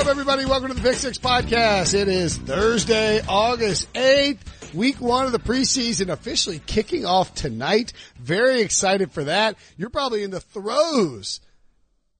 up, everybody? Welcome to the Pick Six Podcast. It is Thursday, August 8th, week one of the preseason officially kicking off tonight. Very excited for that. You're probably in the throes,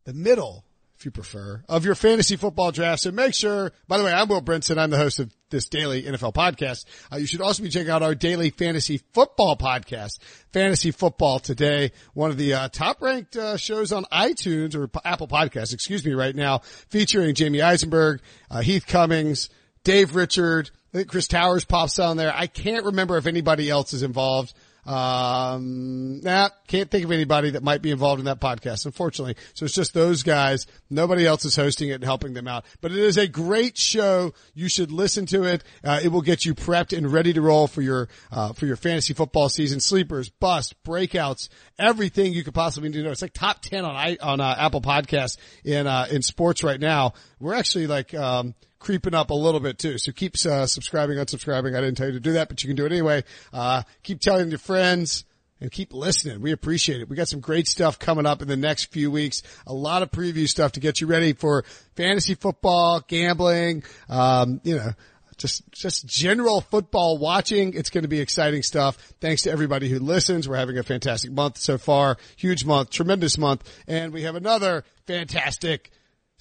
the middle, if you prefer, of your fantasy football draft. So make sure, by the way, I'm Will Brinson. I'm the host of this daily NFL podcast. Uh, you should also be checking out our daily fantasy football podcast, Fantasy Football Today, one of the uh, top ranked uh, shows on iTunes or Apple Podcasts, excuse me, right now, featuring Jamie Eisenberg, uh, Heath Cummings, Dave Richard. I think Chris Towers pops on there. I can't remember if anybody else is involved. Um, nah, can't think of anybody that might be involved in that podcast, unfortunately. So it's just those guys. Nobody else is hosting it and helping them out. But it is a great show. You should listen to it. Uh, it will get you prepped and ready to roll for your, uh, for your fantasy football season. Sleepers, bust, breakouts, everything you could possibly need to know. It's like top 10 on, I, on, uh, Apple podcasts in, uh, in sports right now. We're actually like, um, creeping up a little bit too. So keep uh, subscribing, unsubscribing. I didn't tell you to do that, but you can do it anyway. Uh, keep telling your friends and keep listening. We appreciate it. We got some great stuff coming up in the next few weeks. A lot of preview stuff to get you ready for fantasy football, gambling, um, you know, just, just general football watching. It's going to be exciting stuff. Thanks to everybody who listens. We're having a fantastic month so far. Huge month, tremendous month. And we have another fantastic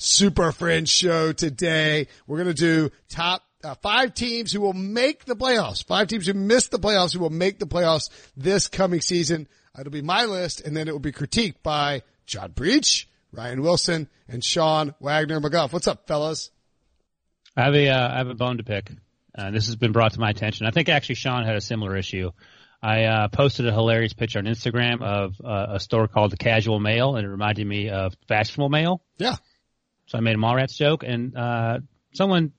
Super Friends show today. We're going to do top uh, five teams who will make the playoffs. Five teams who missed the playoffs who will make the playoffs this coming season. It'll be my list and then it will be critiqued by John Breech, Ryan Wilson, and Sean Wagner McGough. What's up, fellas? I have a, uh, I have a bone to pick. Uh, this has been brought to my attention. I think actually Sean had a similar issue. I uh, posted a hilarious picture on Instagram of uh, a store called the Casual Male, and it reminded me of Fashionable Male. Yeah. So I made a Mallrats joke, and uh, someone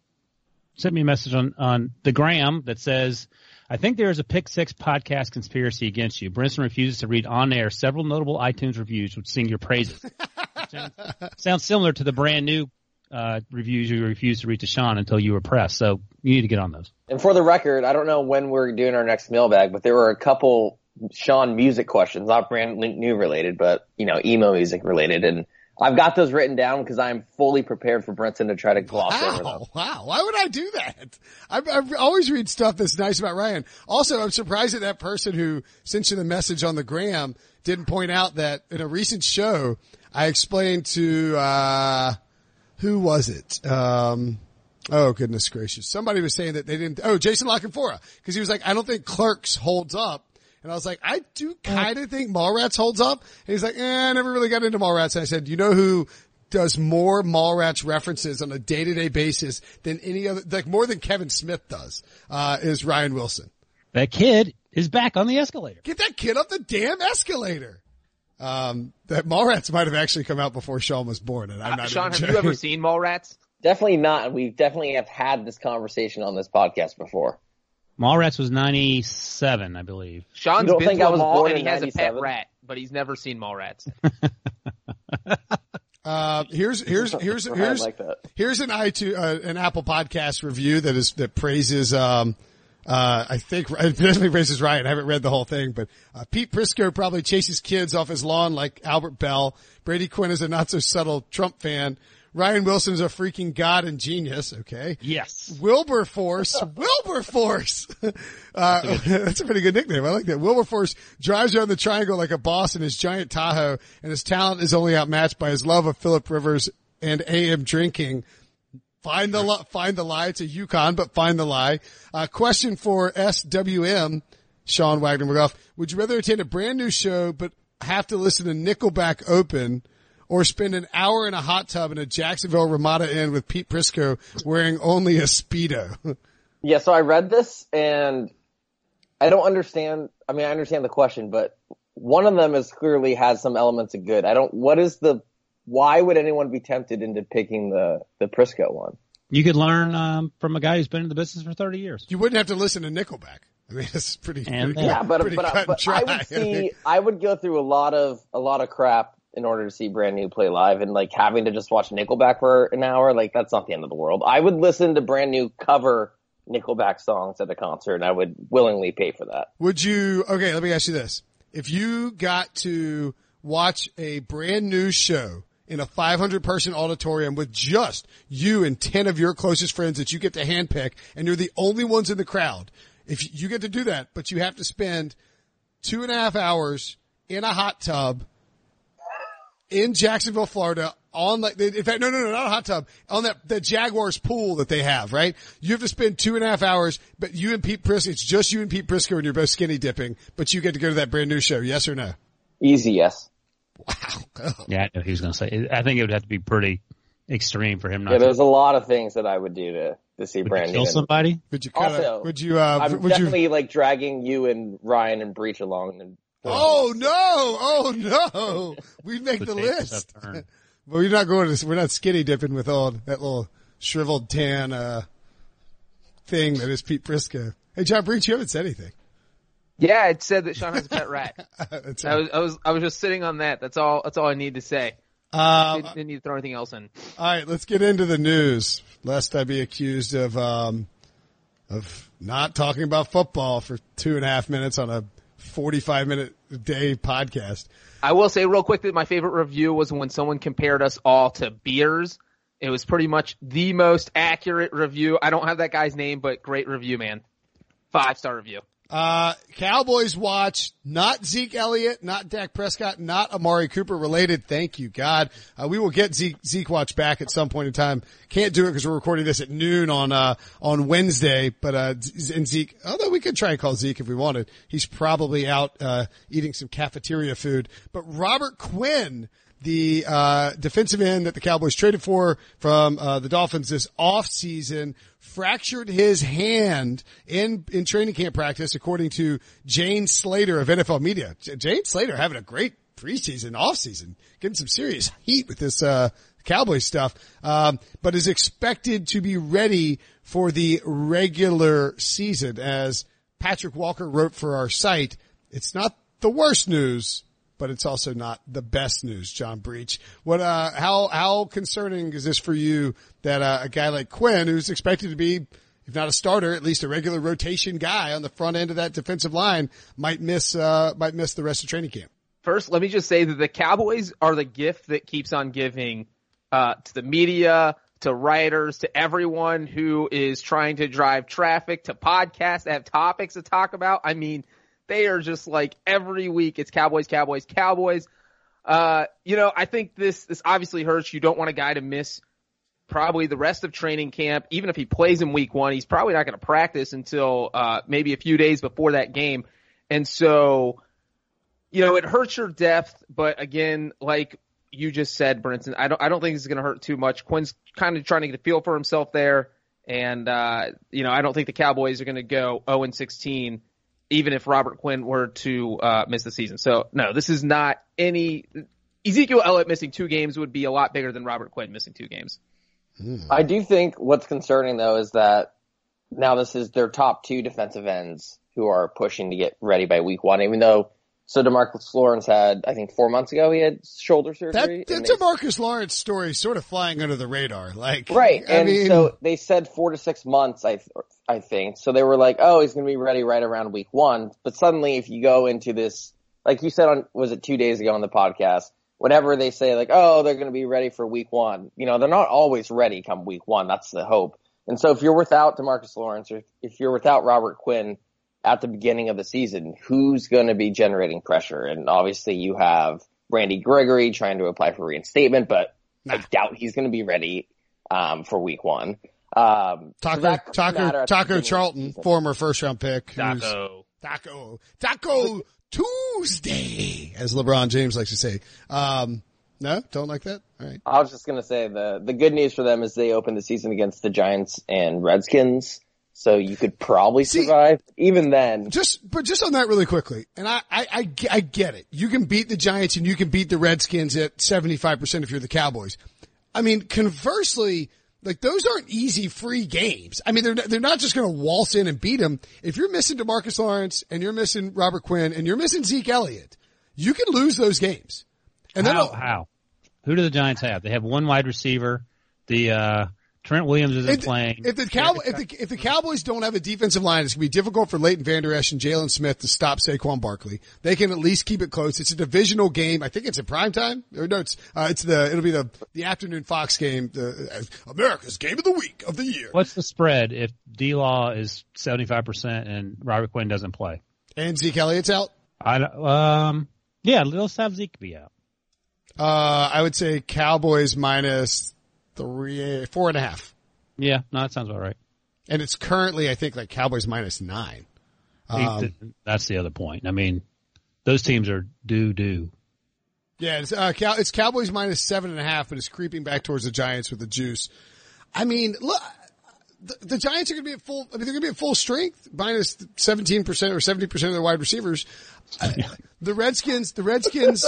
sent me a message on on the gram that says, "I think there is a Pick Six podcast conspiracy against you. Brinson refuses to read on air several notable iTunes reviews which sing your praises." sounds, sounds similar to the brand new uh, reviews you refused to read to Sean until you were pressed. So you need to get on those. And for the record, I don't know when we're doing our next mailbag, but there were a couple Sean music questions, not brand new related, but you know, emo music related, and I've got those written down because I'm fully prepared for Brinson to try to gloss wow, over them. Wow. Why would I do that? I, I always read stuff that's nice about Ryan. Also, I'm surprised that that person who sent you the message on the gram didn't point out that in a recent show, I explained to, uh, who was it? Um, oh goodness gracious. Somebody was saying that they didn't, oh, Jason La Canfora. Cause he was like, I don't think clerks holds up. And I was like, I do kind of think Mallrats holds up. And he's like, eh, I never really got into Mallrats. And I said, you know who does more Mallrats references on a day to day basis than any other, like more than Kevin Smith does, uh, is Ryan Wilson. That kid is back on the escalator. Get that kid up the damn escalator. Um, that Mallrats might have actually come out before Sean was born. And I'm not uh, Sean, have you ever seen Mallrats? Definitely not. We definitely have had this conversation on this podcast before. Mallrats was 97, I believe. Sean's don't been think to I a was mall born and he has a pet 97? rat, but he's never seen Mallrats. Uh, here's, here's, here's, I here's, like that. here's an iTunes, uh, an Apple podcast review that is, that praises, um, uh, I think, it definitely praises Ryan. I haven't read the whole thing, but, uh, Pete Prisco probably chases kids off his lawn like Albert Belle. Brady Quinn is a not so subtle Trump fan. Ryan Wilson's a freaking god and genius. Okay. Yes. Wilberforce, Wilberforce. Uh, that's a pretty good nickname. I like that. Wilberforce drives around the triangle like a boss in his giant Tahoe and his talent is only outmatched by his love of Philip Rivers and AM drinking. Find the, li- find the lie. It's a Yukon, but find the lie. Uh, question for SWM, Sean Wagner McGough. Would you rather attend a brand new show, but have to listen to Nickelback open or spend an hour in a hot tub in a Jacksonville Ramada Inn with Pete Prisco wearing only a Speedo? Yeah, so I read this and I don't understand. I mean, I understand the question, but one of them is clearly has some elements of good. I don't, what is the, why would anyone be tempted into picking the, the Prisco one? You could learn um, from a guy who's been in the business for 30 years. You wouldn't have to listen to Nickelback. I mean, it's pretty, And- pretty Yeah, but, pretty but, cut but and I would see, I would go through a lot of, a lot of crap in order to see brand new play live and like having to just watch Nickelback for an hour, like that's not the end of the world. I would listen to brand new cover Nickelback songs at a concert and I would willingly pay for that. Would you, okay, let me ask you this. If you got to watch a brand new show in a 500 person auditorium with just you and 10 of your closest friends that you get to handpick and you're the only ones in the crowd. If you get to do that, but you have to spend two and a half hours in a hot tub in Jacksonville, Florida on like, in fact, no, no, no, not a hot tub, on that, the Jaguars pool that they have, right? You have to spend two and a half hours, but you and Pete Prisco, it's just you and Pete Prisco and you're both skinny dipping, but you get to go to that brand new show. Yes or no? Easy, yes. Wow. Yeah, I know he was going to say. I think it would have to be pretty extreme for him not Yeah, to there's a lot of things that I would do to to see would you kill somebody. Would you kind Also, would you, uh, I'm would you, definitely like dragging you and Ryan and Breech along. And oh no, oh no, we'd make the, The list. But we're not going to, we're not skinny dipping with all that little shriveled tan, uh, thing that is Pete Prisco. Hey, John Breech, you haven't said anything. Yeah, it said that Sean has a pet rat. That's I was, I was, I was just sitting on that. That's all. That's all I need to say. Um, Didn't, didn't need to throw anything else in. all right, let's get into the news, lest I be accused of, um, of not talking about football for two and a half minutes on a 45 minute day podcast. I will say real quick that my favorite review was when someone compared us all to beers. It was pretty much the most accurate review. I don't have that guy's name, but great review, man. Five star review. Uh, Cowboys watch, not Zeke Elliott, not Dak Prescott, not Amari Cooper related. Thank you, God. Uh, we will get Zeke, Zeke watch back at some point in time. Can't do it because we're recording this at noon on, uh, on Wednesday, but, uh, and Zeke, although we could try and call Zeke if we wanted, he's probably out, uh, eating some cafeteria food. But Robert Quinn, the uh, defensive end that the Cowboys traded for from uh, the Dolphins this offseason fractured his hand in in training camp practice, according to Jane Slater of NFL Media. J- Jane Slater having a great preseason, offseason, getting some serious heat with this uh, Cowboys stuff, um, but is expected to be ready for the regular season. As Patrick Walker wrote for our site, it's not the worst news, but it's also not the best news, John Breech. What, uh, how, how concerning is this for you that, uh, a guy like Quinn, who's expected to be, if not a starter, at least a regular rotation guy on the front end of that defensive line might miss, uh, might miss the rest of training camp? First, let me just say that the Cowboys are the gift that keeps on giving uh, to the media, to writers, to everyone who is trying to drive traffic, to podcasts that have topics to talk about. I mean, they are just like every week it's Cowboys, Cowboys, Cowboys. Uh, you know, I think this this obviously hurts. You don't want a guy to miss probably the rest of training camp. Even if he plays in week one, he's probably not going to practice until uh, maybe a few days before that game. And so, you know, it hurts your depth, but again, like you just said, Brinson, I don't, I don't think this is going to hurt too much. Quinn's kind of trying to get a feel for himself there. And, uh, you know, I don't think the Cowboys are going to go 0 and 16, even if Robert Quinn were to, uh, miss the season. So no, this is not any, Ezekiel Elliott missing two games would be a lot bigger than Robert Quinn missing two games. I do think what's concerning though is that now this is their top two defensive ends who are pushing to get ready by week one, even though so Demarcus Lawrence had, I think four months ago, he had shoulder surgery. that they- Demarcus Lawrence story sort of flying under the radar. Like, Right, I and mean, so they said four to six months. I I think so. They were like, oh, he's going to be ready right around week one. But suddenly, if you go into this, like you said on was it two days ago on the podcast, whenever they say like, oh, they're going to be ready for week one, you know, they're not always ready come week one. That's the hope. And so if you're without Demarcus Lawrence or if you're without Robert Quinn at the beginning of the season, who's going to be generating pressure? And obviously, you have Randy Gregory trying to apply for reinstatement, but I doubt he's going to be ready um, for week one. Um, so Taco, that could matter Taco, Taco beginning of the Charlton, former first round pick. Taco. Taco, Taco Tuesday, as LeBron James likes to say. Um, no, don't like that. All right. I was just going to say the the good news for them is they opened the season against the Giants and Redskins, so you could probably See- survive. Even then, Just, but just on that really quickly, and I, I, I, I get it. You can beat the Giants and you can beat the Redskins at 75% if you're the Cowboys. I mean, conversely, like those aren't easy free games. I mean, they're, they're not just going to waltz in and beat them. If you're missing Demarcus Lawrence and you're missing Robert Quinn and you're missing Zeke Elliott, you can lose those games. And then, How? How? Who do the Giants have? They have one wide receiver. The uh, Trent Williams isn't If, playing. if the Cowboys, if the, if the Cowboys don't have a defensive line, it's gonna be difficult for Leighton Vander Esch and Jaylon Smith to stop Saquon Barkley. They can at least keep it close. It's a divisional game. I think it's in prime time. Or no, it's, uh, it's the, it'll be the, the afternoon Fox game, the, uh, America's game of the week of the year. What's the spread if D Law is seventy five percent and Robert Quinn doesn't play? And Zeke Elliott's out. I um yeah, let's have Zeke be out. Uh, I would say Cowboys minus three, four and a half. Yeah, no, that sounds about right. And it's currently, I think, like Cowboys minus nine. Um, That's the other point. I mean, those teams are do do. Yeah, it's, uh, Cow- it's Cowboys minus seven and a half, but it's creeping back towards the Giants with the juice. I mean, look, the, the Giants are going to be at full, I mean, they're going to be at full strength, minus 17% or 70% of their wide receivers. Uh, the Redskins, the Redskins,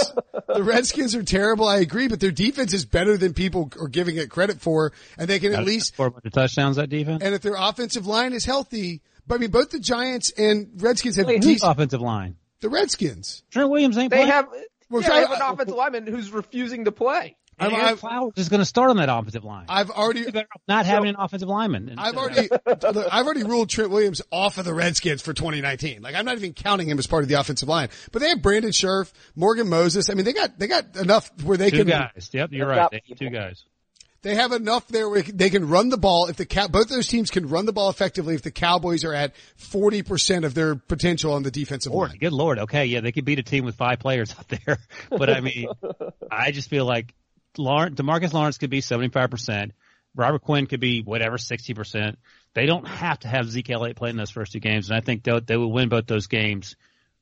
the Redskins are terrible. I agree, but their defense is better than people are giving it credit for, and they can at least, four bunch of touchdowns that defense. and if their offensive line is healthy, but I mean, both the Giants and Redskins have Wait, who's decent, offensive line? the Redskins. Trent Williams ain't They playing. have, Well, yeah, so they have an offensive lineman who's refusing to play. And I'm- Ereck I've- Flowers is going to start on that offensive line. I've already, You're better off not having an offensive lineman. I've already, look, I've already ruled Trent Williams off of the Redskins for 2019. Like I'm not even counting him as part of the offensive line. But they have Brandon Scherff, Morgan Moses. I mean, they got they got enough where they two can. guys. Yep, you're right. They, two guys. They have enough there where they can run the ball. If the cow, both those teams can run the ball effectively, if the Cowboys are at 40 percent of their potential on the defensive Lord, line. good lord. Okay, yeah, they could beat a team with five players out there. But I mean, I just feel like Lawrence, Demarcus Lawrence could be 75%. Robert Quinn could be whatever, 60%. They don't have to have Zeke Elliott playing those first two games. And I think they'll, they will win both those games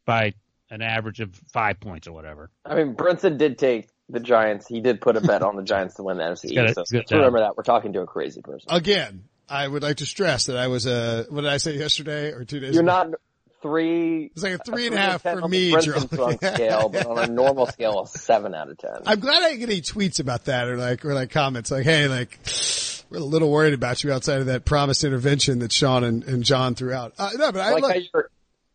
by an average of five points or whatever. I mean, Brinson did take the Giants. He did put a bet on the Giants to win the NFC. got a- East, so got just remember that. that. We're talking to a crazy person. Again, I would like to stress that I was a, what did I say yesterday or two days You're ago? not three. It's like a three and a half 10 for me, drunk scale, but on a normal scale, a seven out of ten. I'm glad I didn't get any tweets about that or like, or like comments like, hey, like, we're a little worried about you outside of that promised intervention that Sean and, and John threw out. Uh, no, but I, I like look, how you're.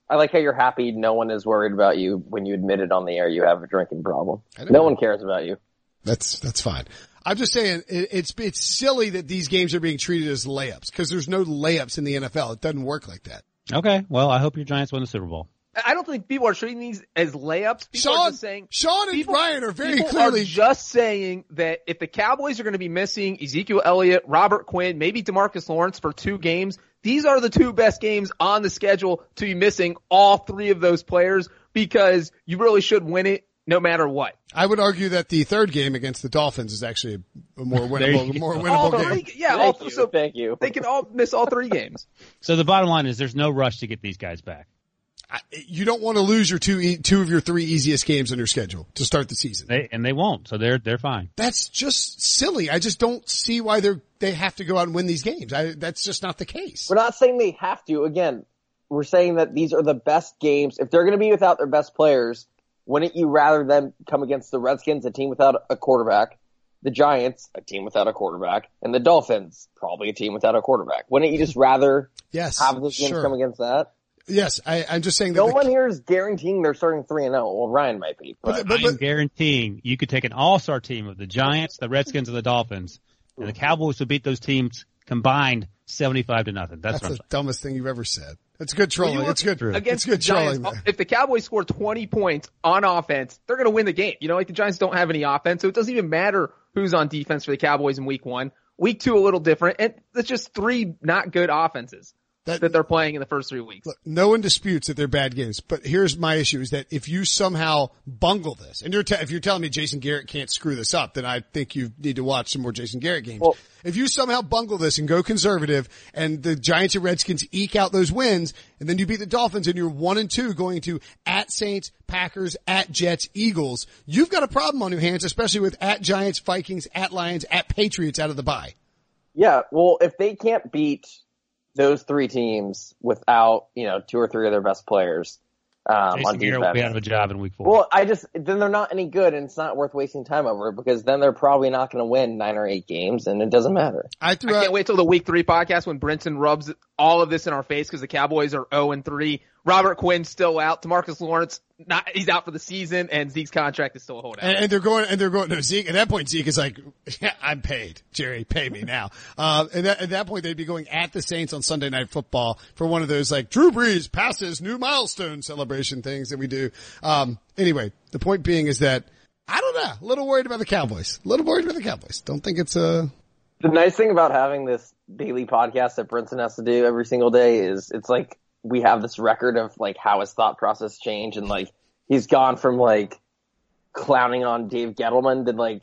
I like how you're happy. No one is worried about you when you admitted on the air you have a drinking problem. No know. one cares about you. that's, that's fine. I'm just saying it, it's, it's silly that these games are being treated as layups because there's no layups in the NFL. It doesn't work like that. Okay. Well, I hope your Giants win the Super Bowl. I don't think people are treating these as layups. People are Sean, just saying Sean and people- Ryan are very people clearly are just saying that if the Cowboys are going to be missing Ezekiel Elliott, Robert Quinn, maybe Demarcus Lawrence for two games, these are the two best games on the schedule to be missing all three of those players because you really should win it no matter what. I would argue that the third game against the Dolphins is actually a, a more winnable, more go. All winnable three, game. yeah, all, Thank you. so Thank you. they can all miss all three games. So the bottom line is there's no rush to get these guys back. I- You don't want to lose your two, e- two of your three easiest games on your schedule to start the season. They, and they won't. So they're, they're fine. That's just silly. I just don't see why they're, they have to go out and win these games. I, that's just not the case. We're not saying they have to. Again, we're saying that these are the best games. If they're going to be without their best players, wouldn't you rather them come against the Redskins, a team without a quarterback, the Giants, a team without a quarterback, and the Dolphins, probably a team without a quarterback? Wouldn't you just rather Yes. have those games sure. come against that? Yes. I, I'm just saying that. No the- one here is guaranteeing they're starting three and zero. Well, Ryan might be, but, but- I'm guaranteeing you could take an all-star team of the Giants, the Redskins, and the Dolphins, and the mm-hmm. Cowboys would beat those teams combined 75 to nothing. That's, that's what I'm the saying. dumbest thing you've ever said. It's good trolling. It's good. It's against good the Giants. trolling. Uh, if the Cowboys score 20 points on offense, they're going to win the game. You know, like the Giants don't have any offense, so it doesn't even matter who's on defense for the Cowboys in week one. Week two, a little different. And it's just three not good offenses That- that they're playing in the first three weeks. Look, no one disputes that they're bad games, but here's my issue is that if you somehow bungle this, and you're te- if you're telling me Jason Garrett can't screw this up, then I think you need to watch some more Jason Garrett games. Well- if you somehow bungle this and go conservative and the Giants and Redskins eke out those wins and then you beat the Dolphins and you're one and two going to at Saints, Packers, at Jets, Eagles, you've got a problem on your hands, especially with at Giants, Vikings, at Lions, at Patriots out of the bye. yeah. Well, if they can't beat those three teams without you know two or three of their best players um, on Jason Garrett will defense, be out of a job in week four. Well, I just then they're not any good, and it's not worth wasting time over because then they're probably not going to win nine or eight games, and it doesn't matter. I I threw out, can't wait till the week three podcast when Brinson rubs all of this in our face because the Cowboys are 0 and 3. Robert Quinn's still out. Demarcus Lawrence, not, he's out for the season and Zeke's contract is still a holdout. And, and they're going, and they're going, no, Zeke, at that point, Zeke is like, yeah, I'm paid. Jerry, pay me now. Uh, and that, at that point, they'd be going at the Saints on Sunday Night Football for one of those like Drew Brees passes new milestone celebration things that we do. Um, anyway, the point being is that I don't know, a little worried about the Cowboys. A little worried about the Cowboys. Don't think it's a, The nice thing about having this daily podcast that Brinson has to do every single day is it's like we have this record of like how his thought process changed and like he's gone from like clowning on Dave Gettleman to like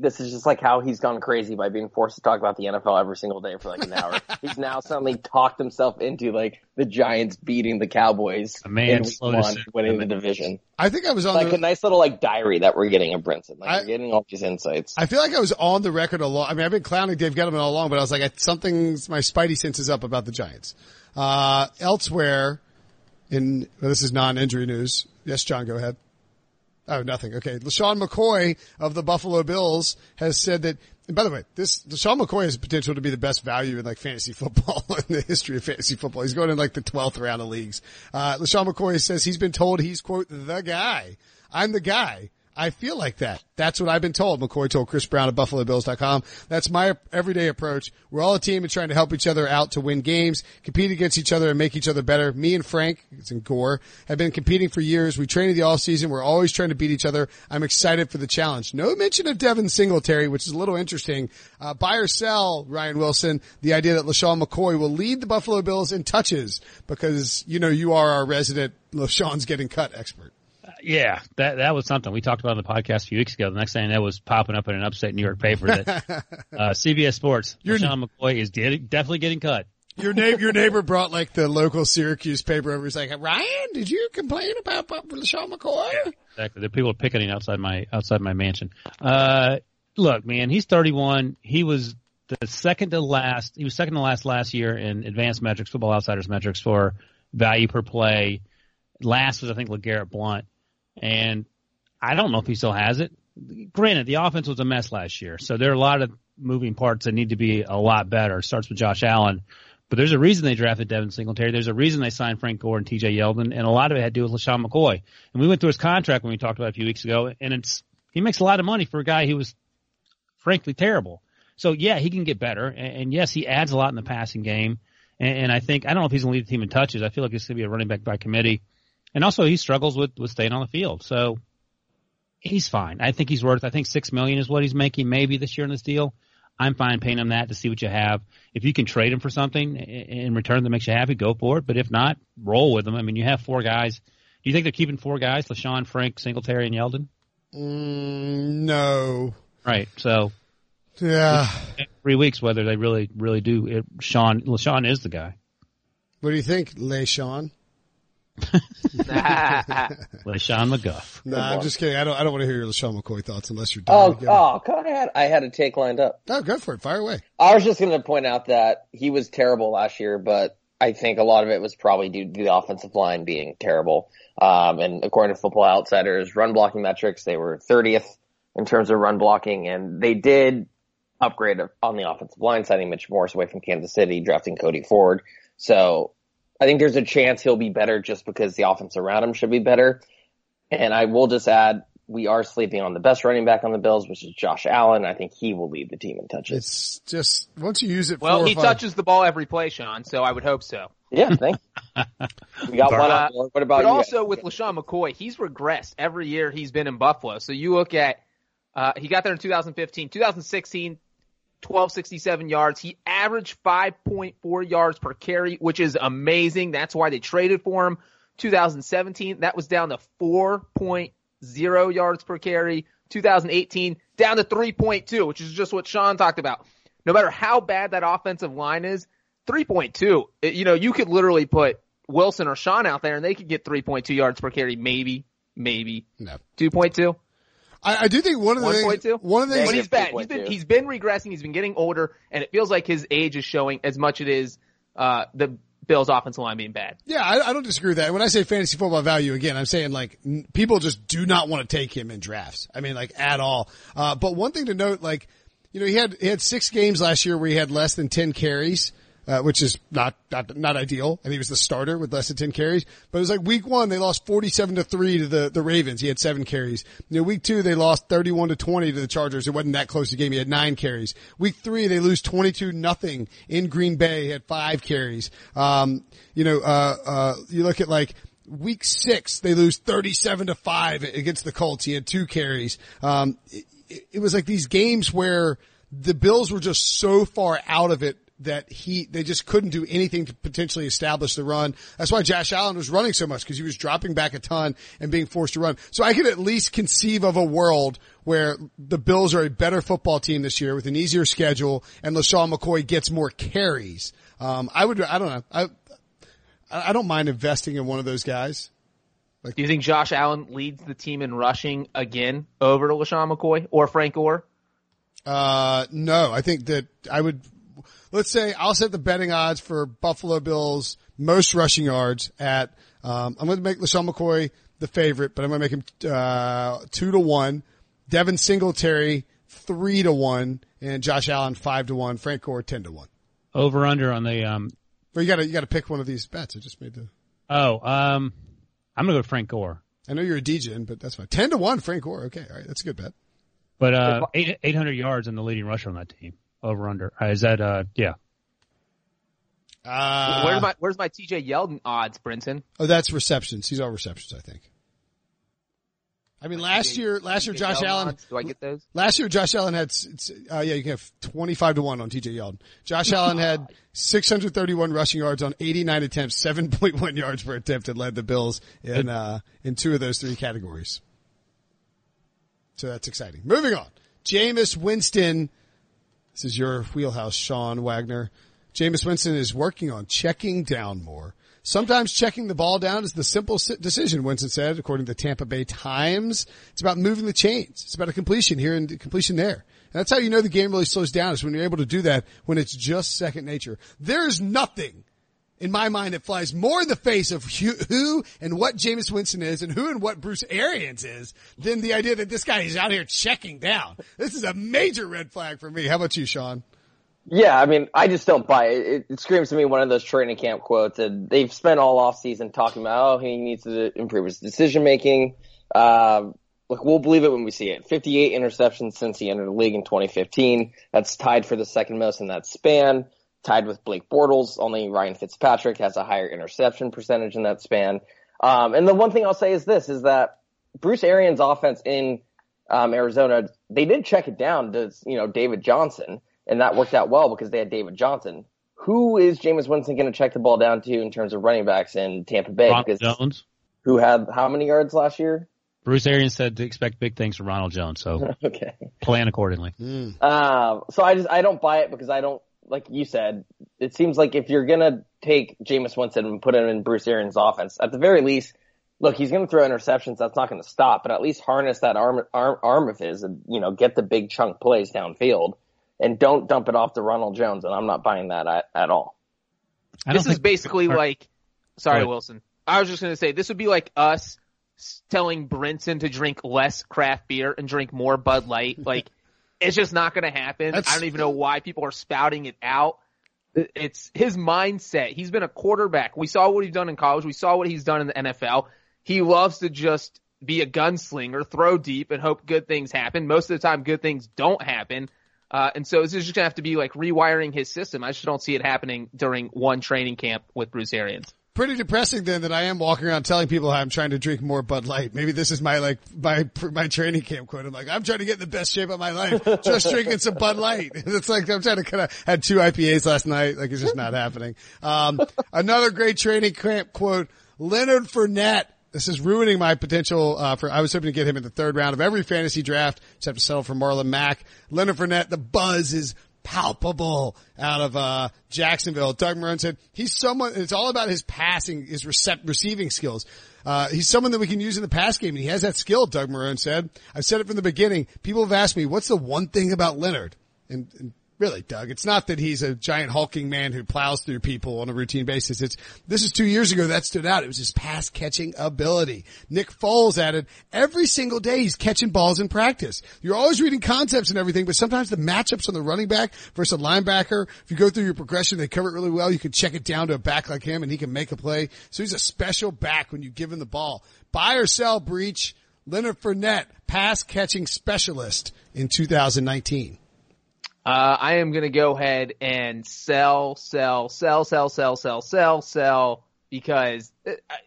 this is just like how he's gone crazy by being forced to talk about the NFL every single day for like an hour. he's now suddenly talked himself into like the Giants beating the Cowboys A man in week one, winning the division. I think I was on Like the, a nice little like diary that we're getting of Brinson. Like I- we're getting all these insights. I feel like I was on the record a lot. I mean, I've been clowning Dave Gettleman all along, but I was like, I- something's, my spidey senses up about the Giants. Uh, elsewhere in, well, this is non-injury news. Yes, John, go ahead. Oh, nothing. Okay. LeSean McCoy of the Buffalo Bills has said that, and by the way, this, LeSean McCoy has potential to be the best value in like fantasy football in the history of fantasy football. He's going in like the 12th round of leagues. Uh, LeSean McCoy says he's been told he's quote, the guy. I'm the guy. I feel like that. That's what I've been told. McCoy told Chris Brown at BuffaloBills.com. That's my everyday approach. We're all a team and trying to help each other out to win games, compete against each other and make each other better. Me and Frank, it's in Gore, have been competing for years. We train in the off season. We're always trying to beat each other. I'm excited for the challenge. No mention of Devin Singletary, which is a little interesting. Uh, buy or sell, Ryan Wilson, the idea that LeSean McCoy will lead the Buffalo Bills in touches because, you know, you are our resident LeSean's getting cut expert. Yeah, that that was something we talked about on the podcast a few weeks ago. The next thing that was popping up in an upstate New York paper that uh, CBS Sports, Sean McCoy is de- definitely getting cut. Your neighbor, your neighbor brought like the local Syracuse paper over. He's like, Ryan, did you complain about Sean McCoy? Exactly. There are people picketing outside my outside my mansion. Uh, look, man, he's 31. He was the second to last. He was second to last last year in advanced metrics, Football Outsiders metrics for value per play. Last was I think Legarrette Blount, and I don't know if he still has it. Granted, the offense was a mess last year, so there are a lot of moving parts that need to be a lot better. It starts with Josh Allen. But there's a reason they drafted Devin Singletary. There's a reason they signed Frank Gore and TJ Yeldon, and a lot of it had to do with LeSean McCoy. And we went through his contract when we talked about it a few weeks ago, and it's he makes a lot of money for a guy who was frankly terrible. So yeah, he can get better, and, and yes, he adds a lot in the passing game. And, and I think I don't know if he's going to lead the team in touches. I feel like he's going to be a running back by committee, and also he struggles with with staying on the field. So he's fine. I think he's worth. I think six million is what he's making maybe this year in this deal. I'm fine paying him that to see what you have. If you can trade him for something in return that makes you happy, go for it. But if not, roll with him. I mean, you have four guys. Do you think they're keeping four guys? LeSean, Frank, Singletary, and Yeldon? Mm, no. Right. So Yeah. three weeks whether they really, really do. It, Sean, LeSean is the guy. What do you think, LeSean? LeSean McGough. Nah, I'm just kidding. I don't. I don't want to hear your LeSean McCoy thoughts unless you're done. Oh, oh, God, I had I had a take lined up. oh, go for it. Fire away. I was just going to point out that he was terrible last year, but I think a lot of it was probably due to the offensive line being terrible. Um, and according to Football Outsiders, run blocking metrics, they were 30th in terms of run blocking, and they did upgrade on the offensive line, signing Mitch Morse away from Kansas City, drafting Cody Ford. So I think there's a chance he'll be better just because the offense around him should be better. And I will just add, we are sleeping on the best running back on the Bills, which is Josh Allen. I think he will lead the team in touches. It's just once you use it. Well, four or he five- touches the ball every play, Sean, so I would hope so. Yeah, thank you. We got one Uh. What about But you? also with LeSean McCoy, he's regressed every year he's been in Buffalo. So you look at, uh, he got there in 2015, 2016, 1267 yards. He averaged 5.4 yards per carry, which is amazing. That's why they traded for him. 2017, that was down to 4.0 yards per carry. 2018, down to 3.2, which is just what Sean talked about. No matter how bad that offensive line is, 3.2, you know, you could literally put Wilson or Sean out there and they could get 3.2 yards per carry, maybe, maybe. No. 2.2. I, I do think one of the things. 1.2? One of the But things. he's bad. He's been, he's been regressing. He's been getting older, and it feels like his age is showing as much as it is uh, the Bills' offensive line being bad. Yeah, I, I don't disagree with that. When I say fantasy football value, again, I'm saying like n- people just do not want to take him in drafts. I mean, like at all. Uh, but one thing to note, like, you know, he had he had six games last year where he had less than ten carries. Uh, which is not, not, not ideal. And he was the starter with less than 10 carries. But it was like week one, they lost 47 to three to the, the Ravens. He had seven carries. You know, week two, they lost 31 to 20 to the Chargers. It wasn't that close a game. He had nine carries. Week three, they lose 22 nothing in Green Bay. He had five carries. Um, you know, uh, uh, you look at like, week six, they lose 37 to five against the Colts. He had two carries. Um, it, it was like these games where the Bills were just so far out of it that he, they just couldn't do anything to potentially establish the run. That's why Josh Allen was running so much because he was dropping back a ton and being forced to run. So I could at least conceive of a world where the Bills are a better football team this year with an easier schedule and LeSean McCoy gets more carries. Um, I would, I don't know. I, I don't mind investing in one of those guys. Do you think Josh Allen leads the team in rushing again over to LeSean McCoy or Frank Gore? Uh, no, I think that I would, let's say I'll set the betting odds for Buffalo Bills most rushing yards at, um, I'm going to make LeSean McCoy the favorite, but I'm going to make him, uh, two to one. Devin Singletary, three to one and Josh Allen, five to one. Frank Gore, 10 to one. Over under on the, um, But you gotta, you gotta pick one of these bets. I just made the, oh, um, I'm going to go Frank Gore. I know you're a DJ, but that's fine. 10 to one, Frank Gore. Okay. All right. That's a good bet. But, uh, 800 yards in the leading rusher on that team. Over under. Uh, is that, uh, yeah. Uh, where's my Where's my TJ Yeldon odds, Brinson? Oh, that's receptions. He's all receptions, I think. I mean, last year, last year, Josh Yeldon Allen, odds? Do I get those? last year, Josh Allen had, uh, yeah, you can have 25 to 1 on TJ Yeldon. Josh Allen had 631 rushing yards on 89 attempts, 7.1 yards per attempt and led the Bills in, uh, in two of those three categories. So that's exciting. Moving on. Jameis Winston. This is your wheelhouse, Sean Wagner. Jameis Winston is working on checking down more. Sometimes checking the ball down is the simple decision, Winston said, according to the Tampa Bay Times. It's about moving the chains. It's about a completion here and completion there. And that's how you know the game really slows down is when you're able to do that when it's just second nature. There's nothing in my mind it flies more in the face of who, and what Jameis Winston is and who and what Bruce Arians is than the idea that this guy is out here checking down. This is a major red flag for me. How about you, Sean? Yeah, I mean, I just don't buy it. it. It screams to me one of those training camp quotes. And they've spent all off season talking about, oh, he needs to improve his decision making. Uh, look, we'll believe it when we see it. 58 interceptions since he entered the league in 2015. That's tied for the second most in that span. Tied with Blake Bortles. Only Ryan Fitzpatrick has a higher interception percentage in that span. Um, and the one thing I'll say is this: is that Bruce Arians' offense in um, Arizona, they did check it down to you know David Johnson and that worked out well because they had David Johnson. Who is Jameis Winston going to check the ball down to in terms of running backs in Tampa Bay? Ronald because Jones. who had how many yards last year? Bruce Arians said to expect big things from Ronald Jones, so Okay. plan accordingly. Um, so I just I don't buy it because I don't like you said. It seems like if you're gonna take Jameis Winston and put him in Bruce Arians' offense, at the very least, look, he's gonna throw interceptions. That's not gonna stop, but at least harness that arm arm, arm of his and you know get the big chunk plays downfield, and don't dump it off to Ronald Jones. And I'm not buying that at, at all. This is basically or- like, sorry, Wilson. I was just going to say, this would be like us telling Brinson to drink less craft beer and drink more Bud Light. Like, it's just not going to happen. That's- I don't even know why people are spouting it out. It's his mindset. He's been a quarterback. We saw what he's done in college. We saw what he's done in the NFL. He loves to just be a gunslinger, throw deep, and hope good things happen. Most of the time, good things don't happen. Uh, and so this is just gonna have to be like rewiring his system. I just don't see it happening during one training camp with Bruce Arians. Pretty depressing then that I am walking around telling people how I'm trying to drink more Bud Light. Maybe this is my like my my training camp quote. I'm like I'm trying to get in the best shape of my life, just drinking some Bud Light. It's like I'm trying to kind of had two IPAs last night. Like it's just not happening. Um, another great training camp quote: Leonard Fournette. This is ruining my potential uh, for. I was hoping to get him in the third round of every fantasy draft, except to settle for Marlon Mack. Leonard Fournette. The buzz is palpable out of uh, Jacksonville. Doug Marrone said he's someone. It's all about his passing, his recept, receiving skills. Uh, he's someone that we can use in the pass game, and he has that skill. Doug Marrone said. I've said it from the beginning. People have asked me, "What's the one thing about Leonard?" And, and really, Doug. It's not that he's a giant hulking man who plows through people on a routine basis. It's, this is two years ago that stood out. It was his pass catching ability. Nick Foles added every single day he's catching balls in practice. You're always reading concepts and everything, but sometimes the matchups on the running back versus a linebacker, if you go through your progression, they cover it really well. You can check it down to a back like him and he can make a play. So he's a special back when you give him the ball. Buy or sell Breech. Leonard Fournette, pass catching specialist in 2019. Uh, I am going to go ahead and sell, sell, sell, sell, sell, sell, sell, sell, because it, I,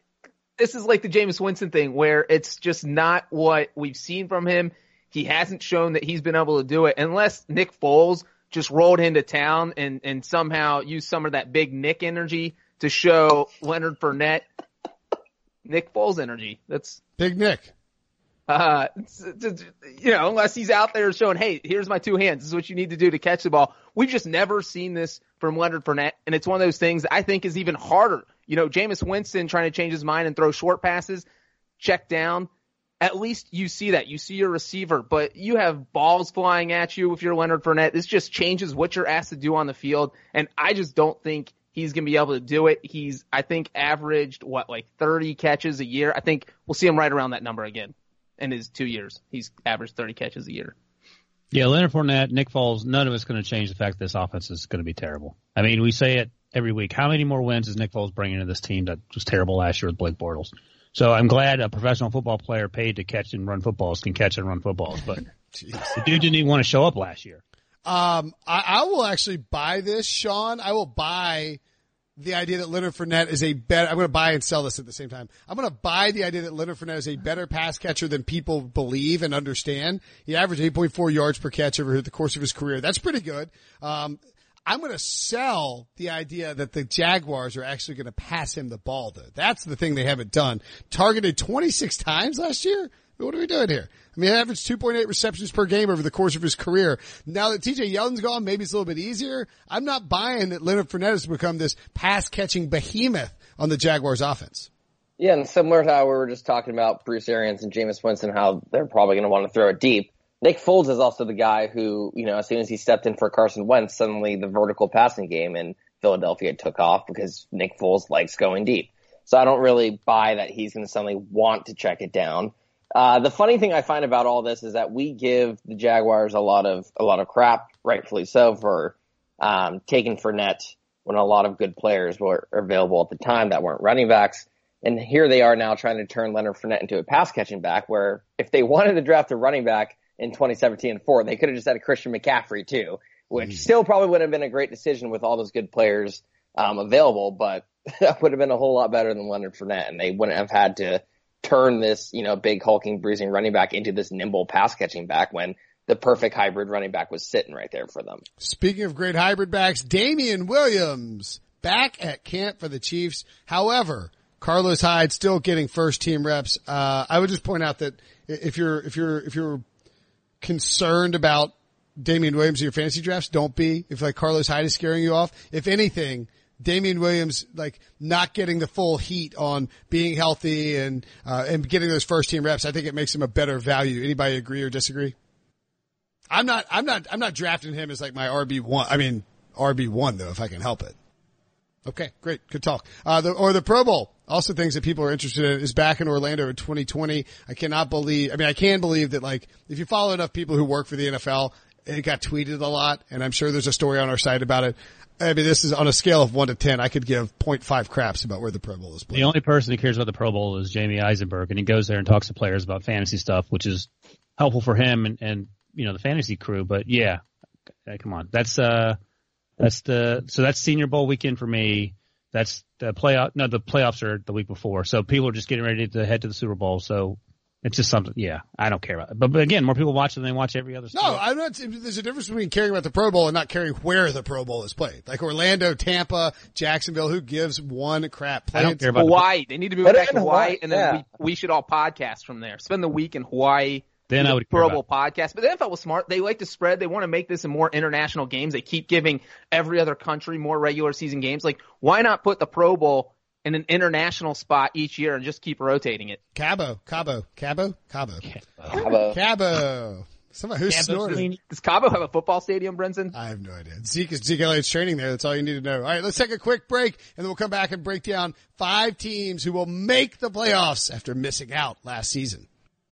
this is like the Jameis Winston thing where it's just not what we've seen from him. He hasn't shown that he's been able to do it unless Nick Foles just rolled into town and, and somehow used some of that big Nick energy to show Leonard Fournette Nick Foles energy. That's Big Nick. Uh, you know, unless he's out there showing, hey, here's my two hands. This is what you need to do to catch the ball. We've just never seen this from Leonard Fournette, and it's one of those things I think is even harder. You know, Jameis Winston trying to change his mind and throw short passes, check down. At least you see that. You see your receiver, but you have balls flying at you if you're Leonard Fournette. This just changes what you're asked to do on the field, and I just don't think he's going to be able to do it. He's, I think, averaged what, like 30 catches a year. I think we'll see him right around that number again in his two years. He's averaged 30 catches a year. Yeah, Leonard Fournette, Nick Foles, none of it's going to change the fact that this offense is going to be terrible. I mean, we say it every week. How many more wins is Nick Foles bringing to this team that was terrible last year with Blake Bortles? So I'm glad a professional football player paid to catch and run footballs can catch and run footballs, but the dude didn't even want to show up last year. Um, I, I will actually buy this, Sean. I will buy the idea that Leonard Fournette is a better, I'm going to buy and sell this at the same time. I'm going to buy the idea that Leonard Fournette is a better pass catcher than people believe and understand. He averaged 8.4 yards per catch over the course of his career. That's pretty good. Um, I'm going to sell the idea that the Jaguars are actually going to pass him the ball though. That's the thing they haven't done. Targeted 26 times last year. What are we doing here? I mean, he averaged 2.8 receptions per game over the course of his career. Now that TJ Yeldon's gone, maybe it's a little bit easier. I'm not buying that Leonard Fournette has become this pass catching behemoth on the Jaguars offense. Yeah, and similar to how we were just talking about Bruce Arians and Jameis Winston, how they're probably going to want to throw it deep. Nick Foles is also the guy who, you know, as soon as he stepped in for Carson Wentz, suddenly the vertical passing game in Philadelphia took off because Nick Foles likes going deep. So I don't really buy that he's going to suddenly want to check it down. Uh, the funny thing I find about all this is that we give the Jaguars a lot of a lot of crap, rightfully so, for um, taking Fournette when a lot of good players were available at the time that weren't running backs. And here they are now trying to turn Leonard Fournette into a pass catching back. Where if they wanted to draft a running back in 2017 and four, they could have just had a Christian McCaffrey too, which mm. still probably would have been a great decision with all those good players um, available. But that would have been a whole lot better than Leonard Fournette, and they wouldn't have had to turn this, you know, big hulking bruising running back into this nimble pass catching back when the perfect hybrid running back was sitting right there for them. Speaking of great hybrid backs, Damien Williams back at camp for the Chiefs. However, Carlos Hyde still getting first team reps. Uh, I would just point out that if you're, if you're, if you're concerned about Damien Williams in your fantasy drafts, don't be. If like Carlos Hyde is scaring you off, if anything, Damien Williams like not getting the full heat on being healthy and uh, and getting those first team reps, I think it makes him a better value. Anybody agree or disagree? I'm not I'm not I'm not drafting him as like my RB one. I mean RB one though, if I can help it. Okay, great, good talk. Uh, the, or the Pro Bowl. Also, things that people are interested in is back in Orlando in 2020. I cannot believe. I mean, I can believe that like if you follow enough people who work for the NFL, it got tweeted a lot, and I'm sure there's a story on our site about it. I mean, this is on a scale of one to ten. I could give 0.5 craps about where the Pro Bowl is played. The only person who cares about the Pro Bowl is Jamie Eisenberg, and he goes there and talks to players about fantasy stuff, which is helpful for him and, and you know the fantasy crew. But yeah, come on, that's uh, that's the so that's Senior Bowl weekend for me. That's the playoff. No, the playoffs are the week before, so people are just getting ready to head to the Super Bowl. So it's just something, yeah, I don't care about it. But, but again, more people watch it than they watch every other sport. No, I'm not, there's a difference between caring about the Pro Bowl and not caring where the Pro Bowl is played. Like Orlando, Tampa, Jacksonville, who gives one crap? Play I don't care about Hawaii. The, they need to move back to Hawaii, Hawaii, and then yeah. we, we should all podcast from there. Spend the week in Hawaii. Then I would Pro Bowl podcast. But the NFL was smart. They like to spread. They want to make this a more international games. They keep giving every other country more regular season games. Like, why not put the Pro Bowl in an international spot each year and just keep rotating it. Cabo, Cabo, Cabo, Cabo, Cabo. Cabo. Somebody who Gabo snorted. Does Cabo have a football stadium, Brinson? I have no idea. Zeke is Zeke Elliott's training there. That's all you need to know. All right, let's take a quick break and then we'll come back and break down five teams who will make the playoffs after missing out last season.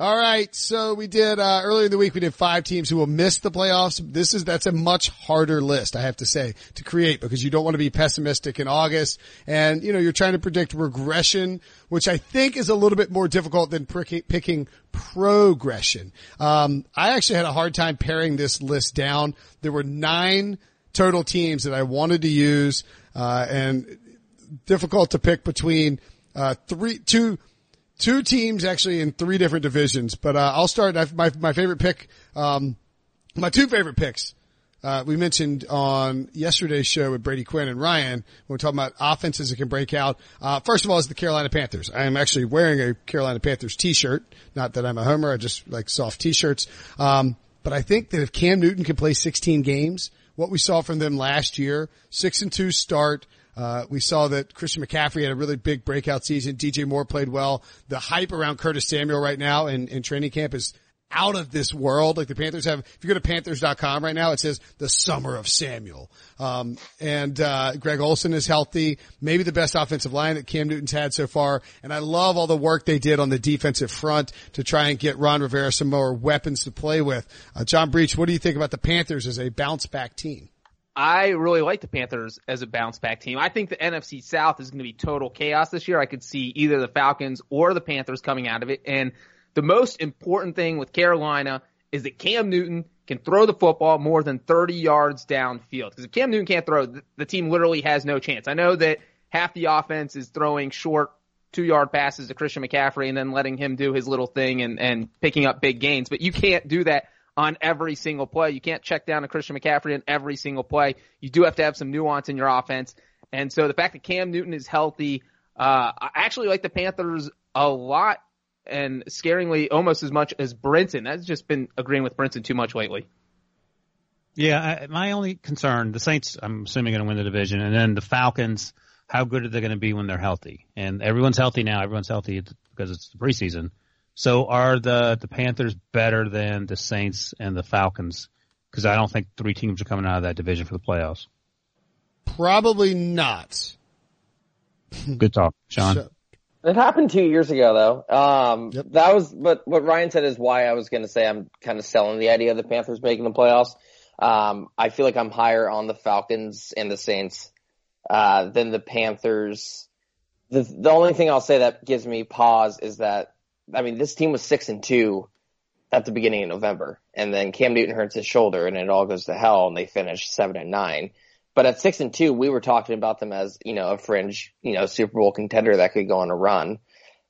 All right. So we did, uh, earlier in the week, we did five teams who will miss the playoffs. This is, that's a much harder list, I have to say, to create because you don't want to be pessimistic in August. And, you know, you're trying to predict regression, which I think is a little bit more difficult than picking, progression. Um, I actually had a hard time paring this list down. There were nine total teams that I wanted to use, uh, and difficult to pick between, uh, three, two, two teams actually in three different divisions, but uh, I'll start. I've, my my favorite pick, um, my two favorite picks. Uh, we mentioned on yesterday's show with Brady Quinn and Ryan when we're talking about offenses that can break out. Uh, first of all, is the Carolina Panthers. I am actually wearing a Carolina Panthers t-shirt. Not that I'm a homer. I just like soft t-shirts. Um, but I think that if Cam Newton can play 16 games, what we saw from them last year, six and two start, uh, we saw that Christian McCaffrey had a really big breakout season. DJ Moore played well. The hype around Curtis Samuel right now in, in training camp is out of this world. Like the Panthers have, if you go to panthers.com right now, it says the summer of Samuel. Um, and, uh, Greg Olsen is healthy, maybe the best offensive line that Cam Newton's had so far. And I love all the work they did on the defensive front to try and get Ron Rivera some more weapons to play with. Uh, John Breech, what do you think about the Panthers as a bounce back team? I really like the Panthers as a bounce back team. I think the NFC South is going to be total chaos this year. I could see either the Falcons or the Panthers coming out of it. And the most important thing with Carolina is that Cam Newton can throw the football more than 30 yards downfield. Because if Cam Newton can't throw, the team literally has no chance. I know that half the offense is throwing short two yard passes to Christian McCaffrey and then letting him do his little thing and, and picking up big gains, but you can't do that on every single play. You can't check down to Christian McCaffrey in every single play. You do have to have some nuance in your offense. And so the fact that Cam Newton is healthy, uh, I actually like the Panthers a lot and scaringly almost as much as Brinson. That's just been agreeing with Brinson too much lately. Yeah, I, my only concern, the Saints, I'm assuming going to win the division, and then the Falcons, how good are they going to be when they're healthy? And everyone's healthy now. Everyone's healthy because it's the preseason. So are the the Panthers better than the Saints and the Falcons? Because I don't think three teams are coming out of that division for the playoffs. Probably not. Good talk, Sean. So- It happened two years ago though. Um, Yep. that was, but what Ryan said is why I was going to say I'm kind of selling the idea of the Panthers making the playoffs. Um, I feel like I'm higher on the Falcons and the Saints, uh, than the Panthers. The, the only thing I'll say that gives me pause is that, I mean, this team was six and two at the beginning of November and then Cam Newton hurts his shoulder and it all goes to hell and they finish seven and nine. But at six and two, we were talking about them as, you know, a fringe, you know, Super Bowl contender that could go on a run.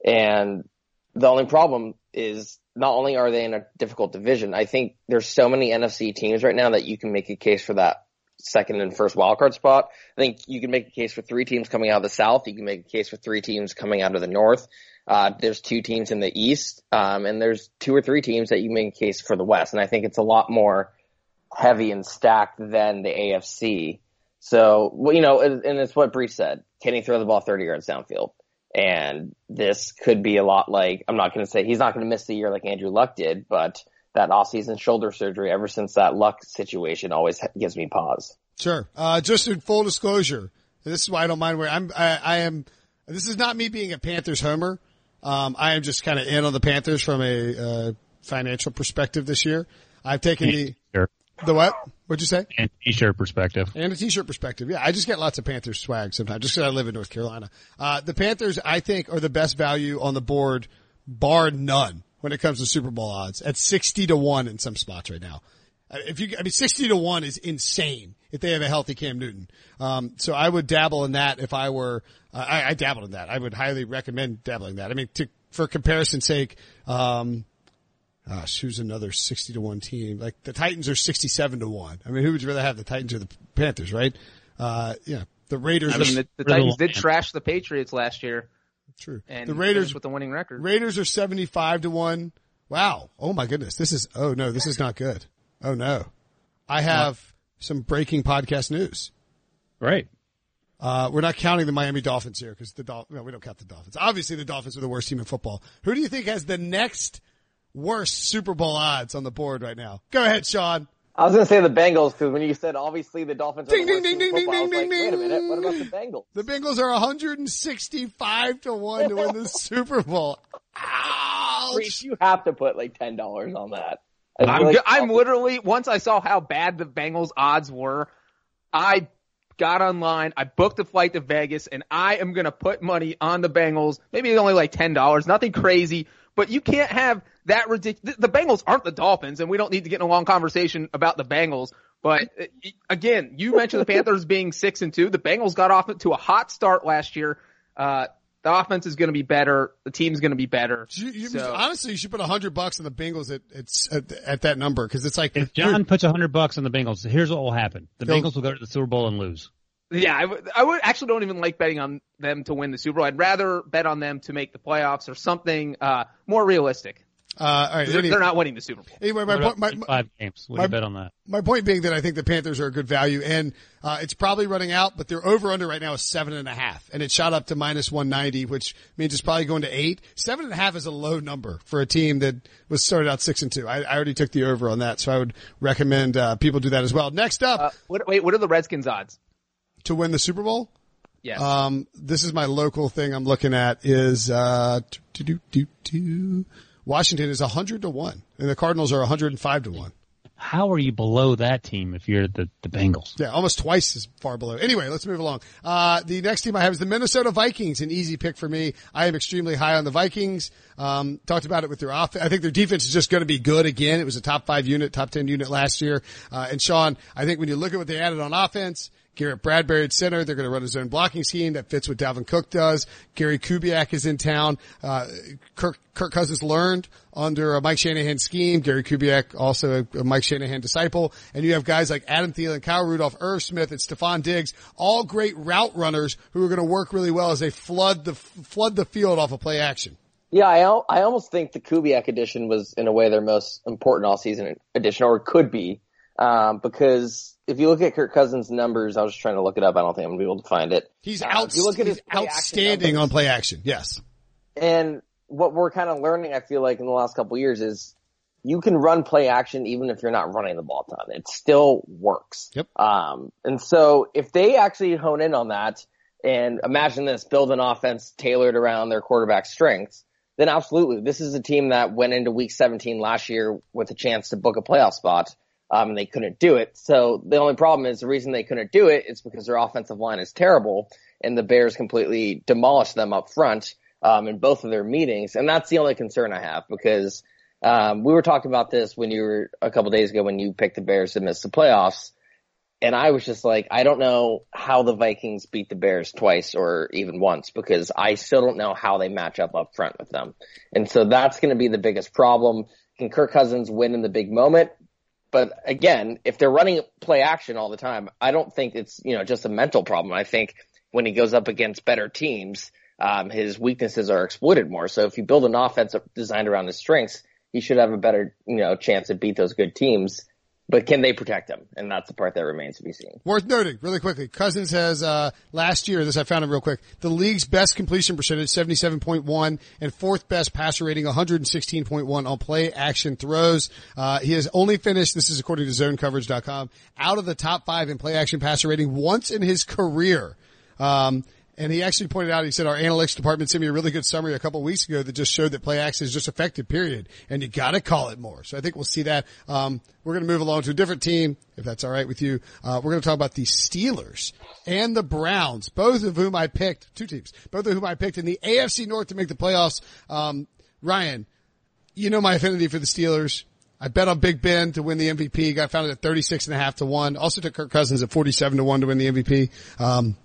And the only problem is not only are they in a difficult division, I think there's so many NFC teams right now that you can make a case for that second and first wildcard spot. I think you can make a case for three teams coming out of the South. You can make a case for three teams coming out of the North. Uh, there's two teams in the East, um, and there's two or three teams that you make a case for the West. And I think it's a lot more heavy and stacked than the AFC. So, well, you know, and, it's what Breech said. Can he throw the ball 30 yards downfield? And this could be a lot like, I'm not going to say he's not going to miss the year like Andrew Luck did, but that off-season shoulder surgery ever since that Luck situation always gives me pause. Sure. Uh, just in full disclosure, this is why I don't mind where I'm, I, I am, this is not me being a Panthers homer. Um, I am just kind of in on the Panthers from a, uh, financial perspective this year. I've taken the, Sure. the what? What'd you say? And t-shirt perspective. And a t-shirt perspective. Yeah, I just get lots of Panthers swag sometimes just because I live in North Carolina. Uh, the Panthers, I think, are the best value on the board, bar none, when it comes to Super Bowl odds at 60 to 1 in some spots right now. Uh, If you, I mean, 60 to 1 is insane if they have a healthy Cam Newton. Um, so I would dabble in that if I were, uh, I, I dabbled in that. I would highly recommend dabbling in that. I mean, to, for comparison's sake, um, Gosh, who's another 60 to 1 team? Like the Titans are 67 to 1. I mean, who would you rather have, the Titans or the Panthers, right? Uh, yeah, the Raiders I mean, the, the Titans did trash the Patriots last year, true. and The Raiders, with the winning record. Raiders are 75 to 1. Wow. Oh my goodness. This is, oh no, this is not good. Oh no. I have some breaking podcast news. Right. Uh, we're not counting the Miami Dolphins here because the Dol- no, we don't count the Dolphins. Obviously the Dolphins are the worst team in football. Who do you think has the next worst Super Bowl odds on the board right now? Go ahead, Sean. I was going to say the Bengals because when you said obviously the Dolphins are Ding, the worst ding, team ding, in football, I was ding, like, ding, wait a minute, what about the Bengals? The Bengals are 165 to 1 to win the Super Bowl. Ouch. You have to put like ten dollars on that. I feel I'm, like- I'm literally, once I saw how bad the Bengals odds were, I got online, I booked a flight to Vegas, and I am gonna put money on the Bengals. Maybe it's only like $10, nothing crazy, but you can't have that ridiculous, the Bengals aren't the Dolphins, and we don't need to get in a long conversation about the Bengals, but uh, again, you mentioned the Panthers being six and two, the Bengals got off to a hot start last year, uh, the offense is going to be better. The team's going to be better. You, you, So- honestly, you should put a hundred bucks on the Bengals at, at, at, at that number because it's like If John puts a hundred bucks on the Bengals, here's what will happen: the Bengals will go to the Super Bowl and lose. Yeah, I would, I would actually don't even like betting on them to win the Super Bowl. I'd rather bet on them to make the playoffs or something uh, more realistic. Uh, all right. They're, Anyway, they're not winning the Super Bowl. anyway my, point- my, my, five games. What do my- you bet on that? my point being that I think the Panthers are a good value and, uh, it's probably running out, but their over under right now is seven and a half and it shot up to minus 190, which means it's probably going to eight. Seven and a half is a low number for a team that was started out six and two. I, I already took the over on that, so I would recommend, uh, people do that as well. Next up Uh, what, wait, what are the Redskins odds? to win the Super Bowl. Yes. Um, this is my local thing I'm looking at is, uh, do, do, do, do. Washington is 100 to 1 and the Cardinals are 105 to 1. How are you below that team if you're the the Bengals? Yeah, almost twice as far below. Anyway, let's move along. Uh, the next team I have is the Minnesota Vikings, an easy pick for me. I am extremely high on the Vikings. Um, talked about it with their offense. I think their defense is just going to be good again. It was a top five unit, top 10 unit last year. Uh, and Sean, I think when you look at what they added on offense, Garrett Bradbury at center. They're going to run a zone blocking scheme that fits what Dalvin Cook does. Gary Kubiak is in town. Uh, Kirk, Kirk Cousins learned under a Mike Shanahan scheme. Gary Kubiak also a, Mike Shanahan disciple. And you have guys like Adam Thielen, Kyle Rudolph, Irv Smith, and Stefon Diggs, all great route runners who are going to work really well as they flood the, flood the field off of play action. Yeah, I, I almost think the Kubiak edition was in a way their most important all season edition, or could be, um, because if you look at Kirk Cousins' numbers, I was just trying to look it up. I don't think I'm gonna be able to find it. He's out, if you look at he's his play outstanding on play action. Yes. And what we're kind of learning, I feel like, in the last couple of years is you can run play action even if you're not running the ball a ton. It still works. Yep. Um, and so if they actually hone in on that and imagine this, build an offense tailored around their quarterback strengths, then absolutely, this is a team that went into week 17 last year with a chance to book a playoff spot. Um, and they couldn't do it. So the only problem is the reason they couldn't do it is because their offensive line is terrible and the Bears completely demolished them up front, um, in both of their meetings. And that's the only concern I have because, um, we were talking about this when you were a couple days ago when you picked the Bears to miss the playoffs. And I was just like, I don't know how the Vikings beat the Bears twice or even once because I still don't know how they match up up front with them. And so that's going to be the biggest problem. Can Kirk Cousins win in the big moment? But again, if they're running play action all the time, I don't think it's, you know, just a mental problem. I think when he goes up against better teams, um, his weaknesses are exploited more. So if you build an offense designed around his strengths, he should have a better, you know, chance to beat those good teams. But can they protect him? And that's the part that remains to be seen. Worth noting, really quickly, Cousins has, uh, last year, this I found it real quick, the league's best completion percentage, 77.1, and fourth best passer rating, 116.1 on play action throws. Uh, he has only finished, this is according to zonecoverage.com, out of the top five in play action passer rating once in his career. Um, and he actually pointed out, he said, our analytics department sent me a really good summary a couple weeks ago that just showed that play action is just effective, period. And you gotta call it more. So I think we'll see that. Um, we're gonna move along to a different team, if that's alright with you. Uh, we're gonna talk about the Steelers and the Browns, both of whom I picked, two teams, both of whom I picked in the AFC North to make the playoffs. Um, Ryan, you know my affinity for the Steelers. I bet on Big Ben to win the MVP. Got found at 36 and a half to one. Also took Kirk Cousins at 47 to one to win the MVP. Um,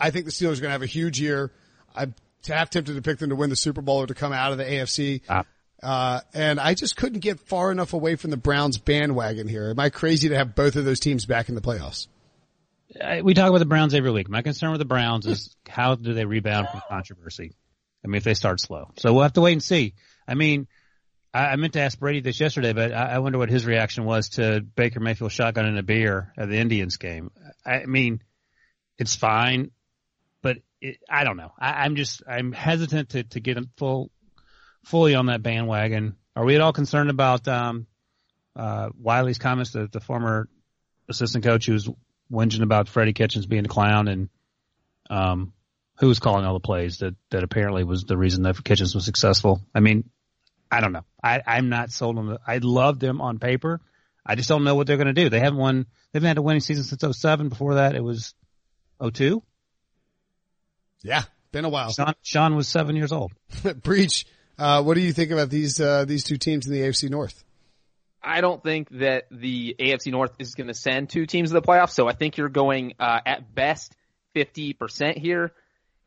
I think the Steelers are going to have a huge year. I'm half tempted to pick them to win the Super Bowl or to come out of the AFC. Ah. Uh, and I just couldn't get far enough away from the Browns bandwagon here. Am I crazy to have both of those teams back in the playoffs? I, we talk about the Browns every week. My concern with the Browns is how do they rebound from controversy? I mean, if they start slow. So we'll have to wait and see. I mean, I, I meant to ask Brady this yesterday, but I, I wonder what his reaction was to Baker Mayfield shotgun in a beer at the Indians game. I mean, it's fine, but it, I don't know. I, I'm just I'm hesitant to to get them full fully on that bandwagon. Are we at all concerned about um, uh, Haley's comments, the, the former assistant coach who was whinging about Freddie Kitchens being a clown and um, who was calling all the plays that that apparently was the reason that Kitchens was successful. I mean, I don't know. I, I'm not sold on the. I love them on paper. I just don't know what they're going to do. They haven't won. They've had a winning season since 07. Before that, it was 02. Yeah, been a while. Sean, Sean was seven years old. Breech. Uh, what do you think about these uh, these two teams in the AFC North? I don't think that the AFC North is going to send two teams to the playoffs. So I think you're going uh, at best 50% here.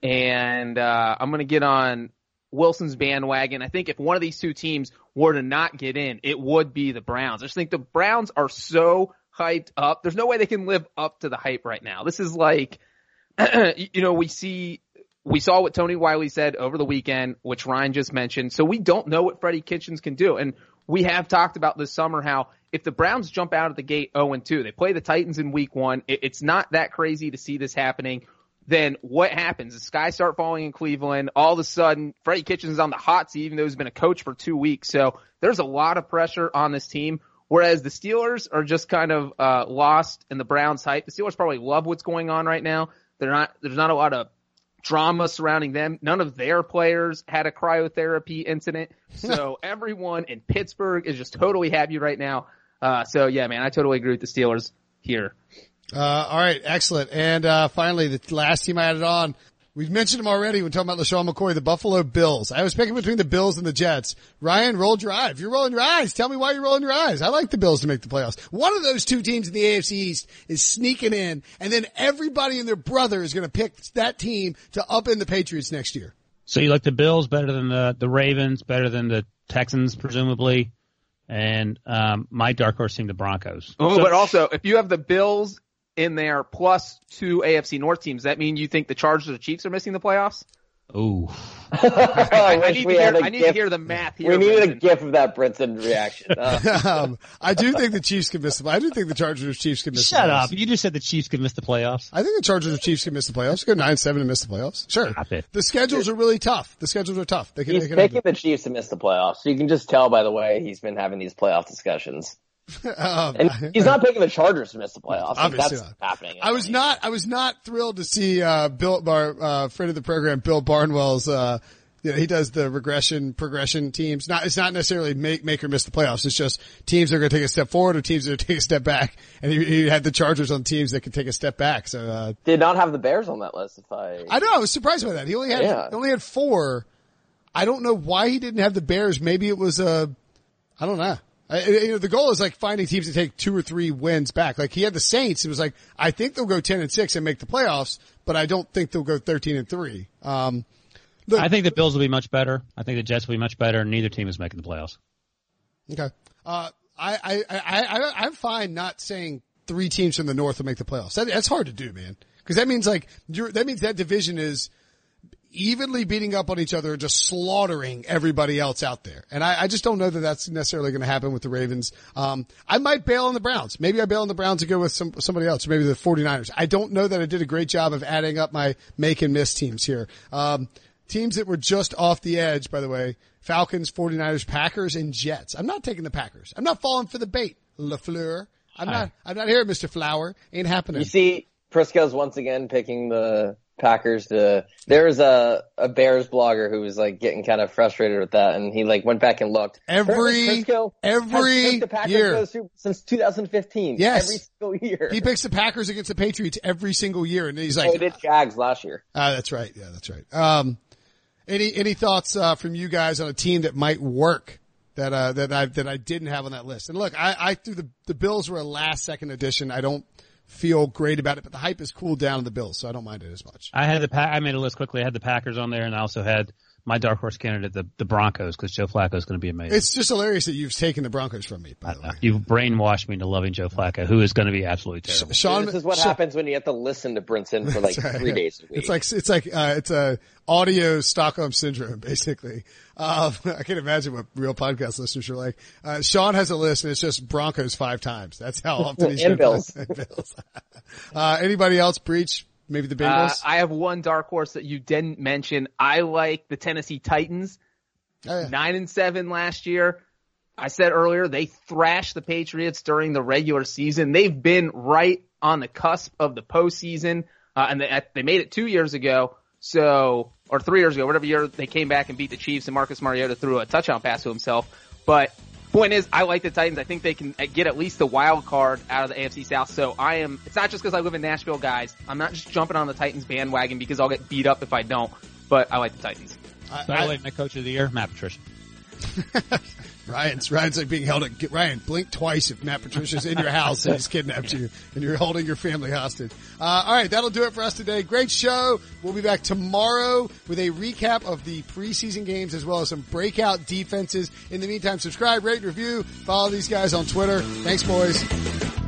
And uh, I'm going to get on Wilson's bandwagon. I think if one of these two teams were to not get in, it would be the Browns. I just think the Browns are so hyped up. There's no way they can live up to the hype right now. This is like, you know, we see, we saw what Todd Haley said over the weekend, which Ryan just mentioned. So we don't know what Freddie Kitchens can do. And we have talked about this summer how if the Browns jump out of the gate 0 and 2, they play the Titans in week one. It's not that crazy to see this happening. Then what happens? The skies start falling in Cleveland. All of a sudden, Freddie Kitchens is on the hot seat, even though he's been a coach for two weeks. So there's a lot of pressure on this team. Whereas the Steelers are just kind of uh, lost in the Browns' hype. The Steelers probably love what's going on right now. They're not. There's not a lot of drama surrounding them. None of their players had a cryotherapy incident. So everyone in Pittsburgh is just totally happy right now. Uh, so yeah, man, I totally agree with the Steelers here. Uh, all right, excellent. And uh, finally, the last team I added on, we've mentioned them already when talking about LeSean McCoy, the Buffalo Bills. I was picking between the Bills and the Jets. Ryan, rolled your eyes. You're rolling your eyes, tell me why you're rolling your eyes. I like the Bills to make the playoffs. One of those two teams in the AFC East is sneaking in, and then everybody and their brother is going to pick that team to up in the Patriots next year. So you like the Bills better than the the Ravens, better than the Texans, presumably, and um, my dark horse team, the Broncos. Oh, So- but also, if you have the Bills in there plus two AFC North teams, does that mean you think the Chargers or Chiefs are missing the playoffs? Ooh, I, I wish need, to hear, had a I need to hear the math here. we needed a gif of that Brinson reaction. Uh, um, I do think the Chiefs can miss the. I do think the Chargers or Chiefs can miss. shut the playoffs. up! You just said the Chiefs could miss the playoffs. I think the Chargers or Chiefs can miss the playoffs. Go nine seven and miss the playoffs. Sure. The schedules are really tough. The schedules are tough. They can. he's they can picking the Chiefs to miss the playoffs. So you can just tell by the way he's been having these playoff discussions. Um, And he's not picking the Chargers to miss the playoffs. Like, Obviously that's not. happening. I was not. I was not thrilled to see uh, Bill, our uh, friend of the program, Bill Barnwell's. Uh, you know, he does the regression progression teams. Not it's not necessarily make make or miss the playoffs. It's just teams that are going to take a step forward or teams that are take a step back. And he, he had the Chargers on teams that could take a step back. So uh, Did not have the Bears on that list. If I, I know I was surprised by that. He only had Yeah. he only had four. I don't know why he didn't have the Bears. Maybe it was a. I don't know. I, you know, the goal is like finding teams to take two or three wins back. Like he had the Saints. It was like, I think they'll go 10 and 6 and make the playoffs, but I don't think they'll go 13 and 3. Um, look, I think the Bills will be much better. I think the Jets will be much better. Neither team is making the playoffs. okay. Uh, I, I, I, I, I'm fine not saying three teams from the North will make the playoffs. That, that's hard to do, man. Cause that means like, you're, that means that division is evenly beating up on each other and just slaughtering everybody else out there. And I, I just don't know that that's necessarily going to happen with the Ravens. Um, I might bail on the Browns. Maybe I bail on the Browns to go with some, somebody else, maybe the 49ers. I don't know that I did a great job of adding up my make and miss teams here. Um, teams that were just off the edge, by the way, Falcons, 49ers, Packers, and Jets. I'm not taking the Packers. I'm not falling for the bait, LaFleur. I'm not, I'm not here, Mr. Flower. Ain't happening. You see, Prisco's once again picking the Packers to. There was a a Bears blogger who was like getting kind of frustrated with that, and he like went back and looked. Every- every year. to the Super- since 2015. Yes. every single year. He picks the Packers against the Patriots every single year, and he's like, he did Jags last year. Ah, that's right. Yeah, that's right. Um, any any thoughts uh, from you guys on a team that might work that uh, that I that I didn't have on that list? And look, I, I threw the the Bills were a last second addition. I don't feel great about it, but the hype has cooled down on the Bills, so I don't mind it as much. I had the pa- I made a list quickly. I had the Packers on there, and I also had my dark horse candidate, the the Broncos, because Joe Flacco is going to be amazing. It's just hilarious that you've taken the Broncos from me. By the way, You've brainwashed me into loving Joe Flacco, who is going to be absolutely terrible. Sean, this is what Sean- happens when you have to listen to Brinson for like right, three yeah. days a week. It's like it's like uh, it's a audio Stockholm syndrome, basically. Um, I can't imagine what real podcast listeners are like. Uh, Sean has a list, and it's just Broncos five times. That's how often he's And Bills. and Bills. uh, anybody else Breech? Maybe the Uh, I have one dark horse that you didn't mention. I like the Tennessee Titans. Oh, yeah. Nine and seven last year. I said earlier they thrashed the Patriots during the regular season. They've been right on the cusp of the postseason, uh, and they they made it two years ago. So, or three years ago, whatever year they came back and beat the Chiefs, and Marcus Mariota threw a touchdown pass to himself. But point is, I like the Titans. I think they can get at least a wild card out of the AFC South. So I am. It's not just because I live in Nashville, guys. I'm not just jumping on the Titans bandwagon because I'll get beat up if I don't. But I like the Titans. I- By I- the way, my coach of the year, Matt Patricia. Ryan's Ryan's like being held. At, Ryan, blink twice if Matt Patricia's in your house and he's kidnapped you and you're holding your family hostage. Uh, all right, that'll do it for us today. Great show. We'll be back tomorrow with a recap of the preseason games as well as some breakout defenses. In the meantime, subscribe, rate, review, follow these guys on Twitter. Thanks, boys.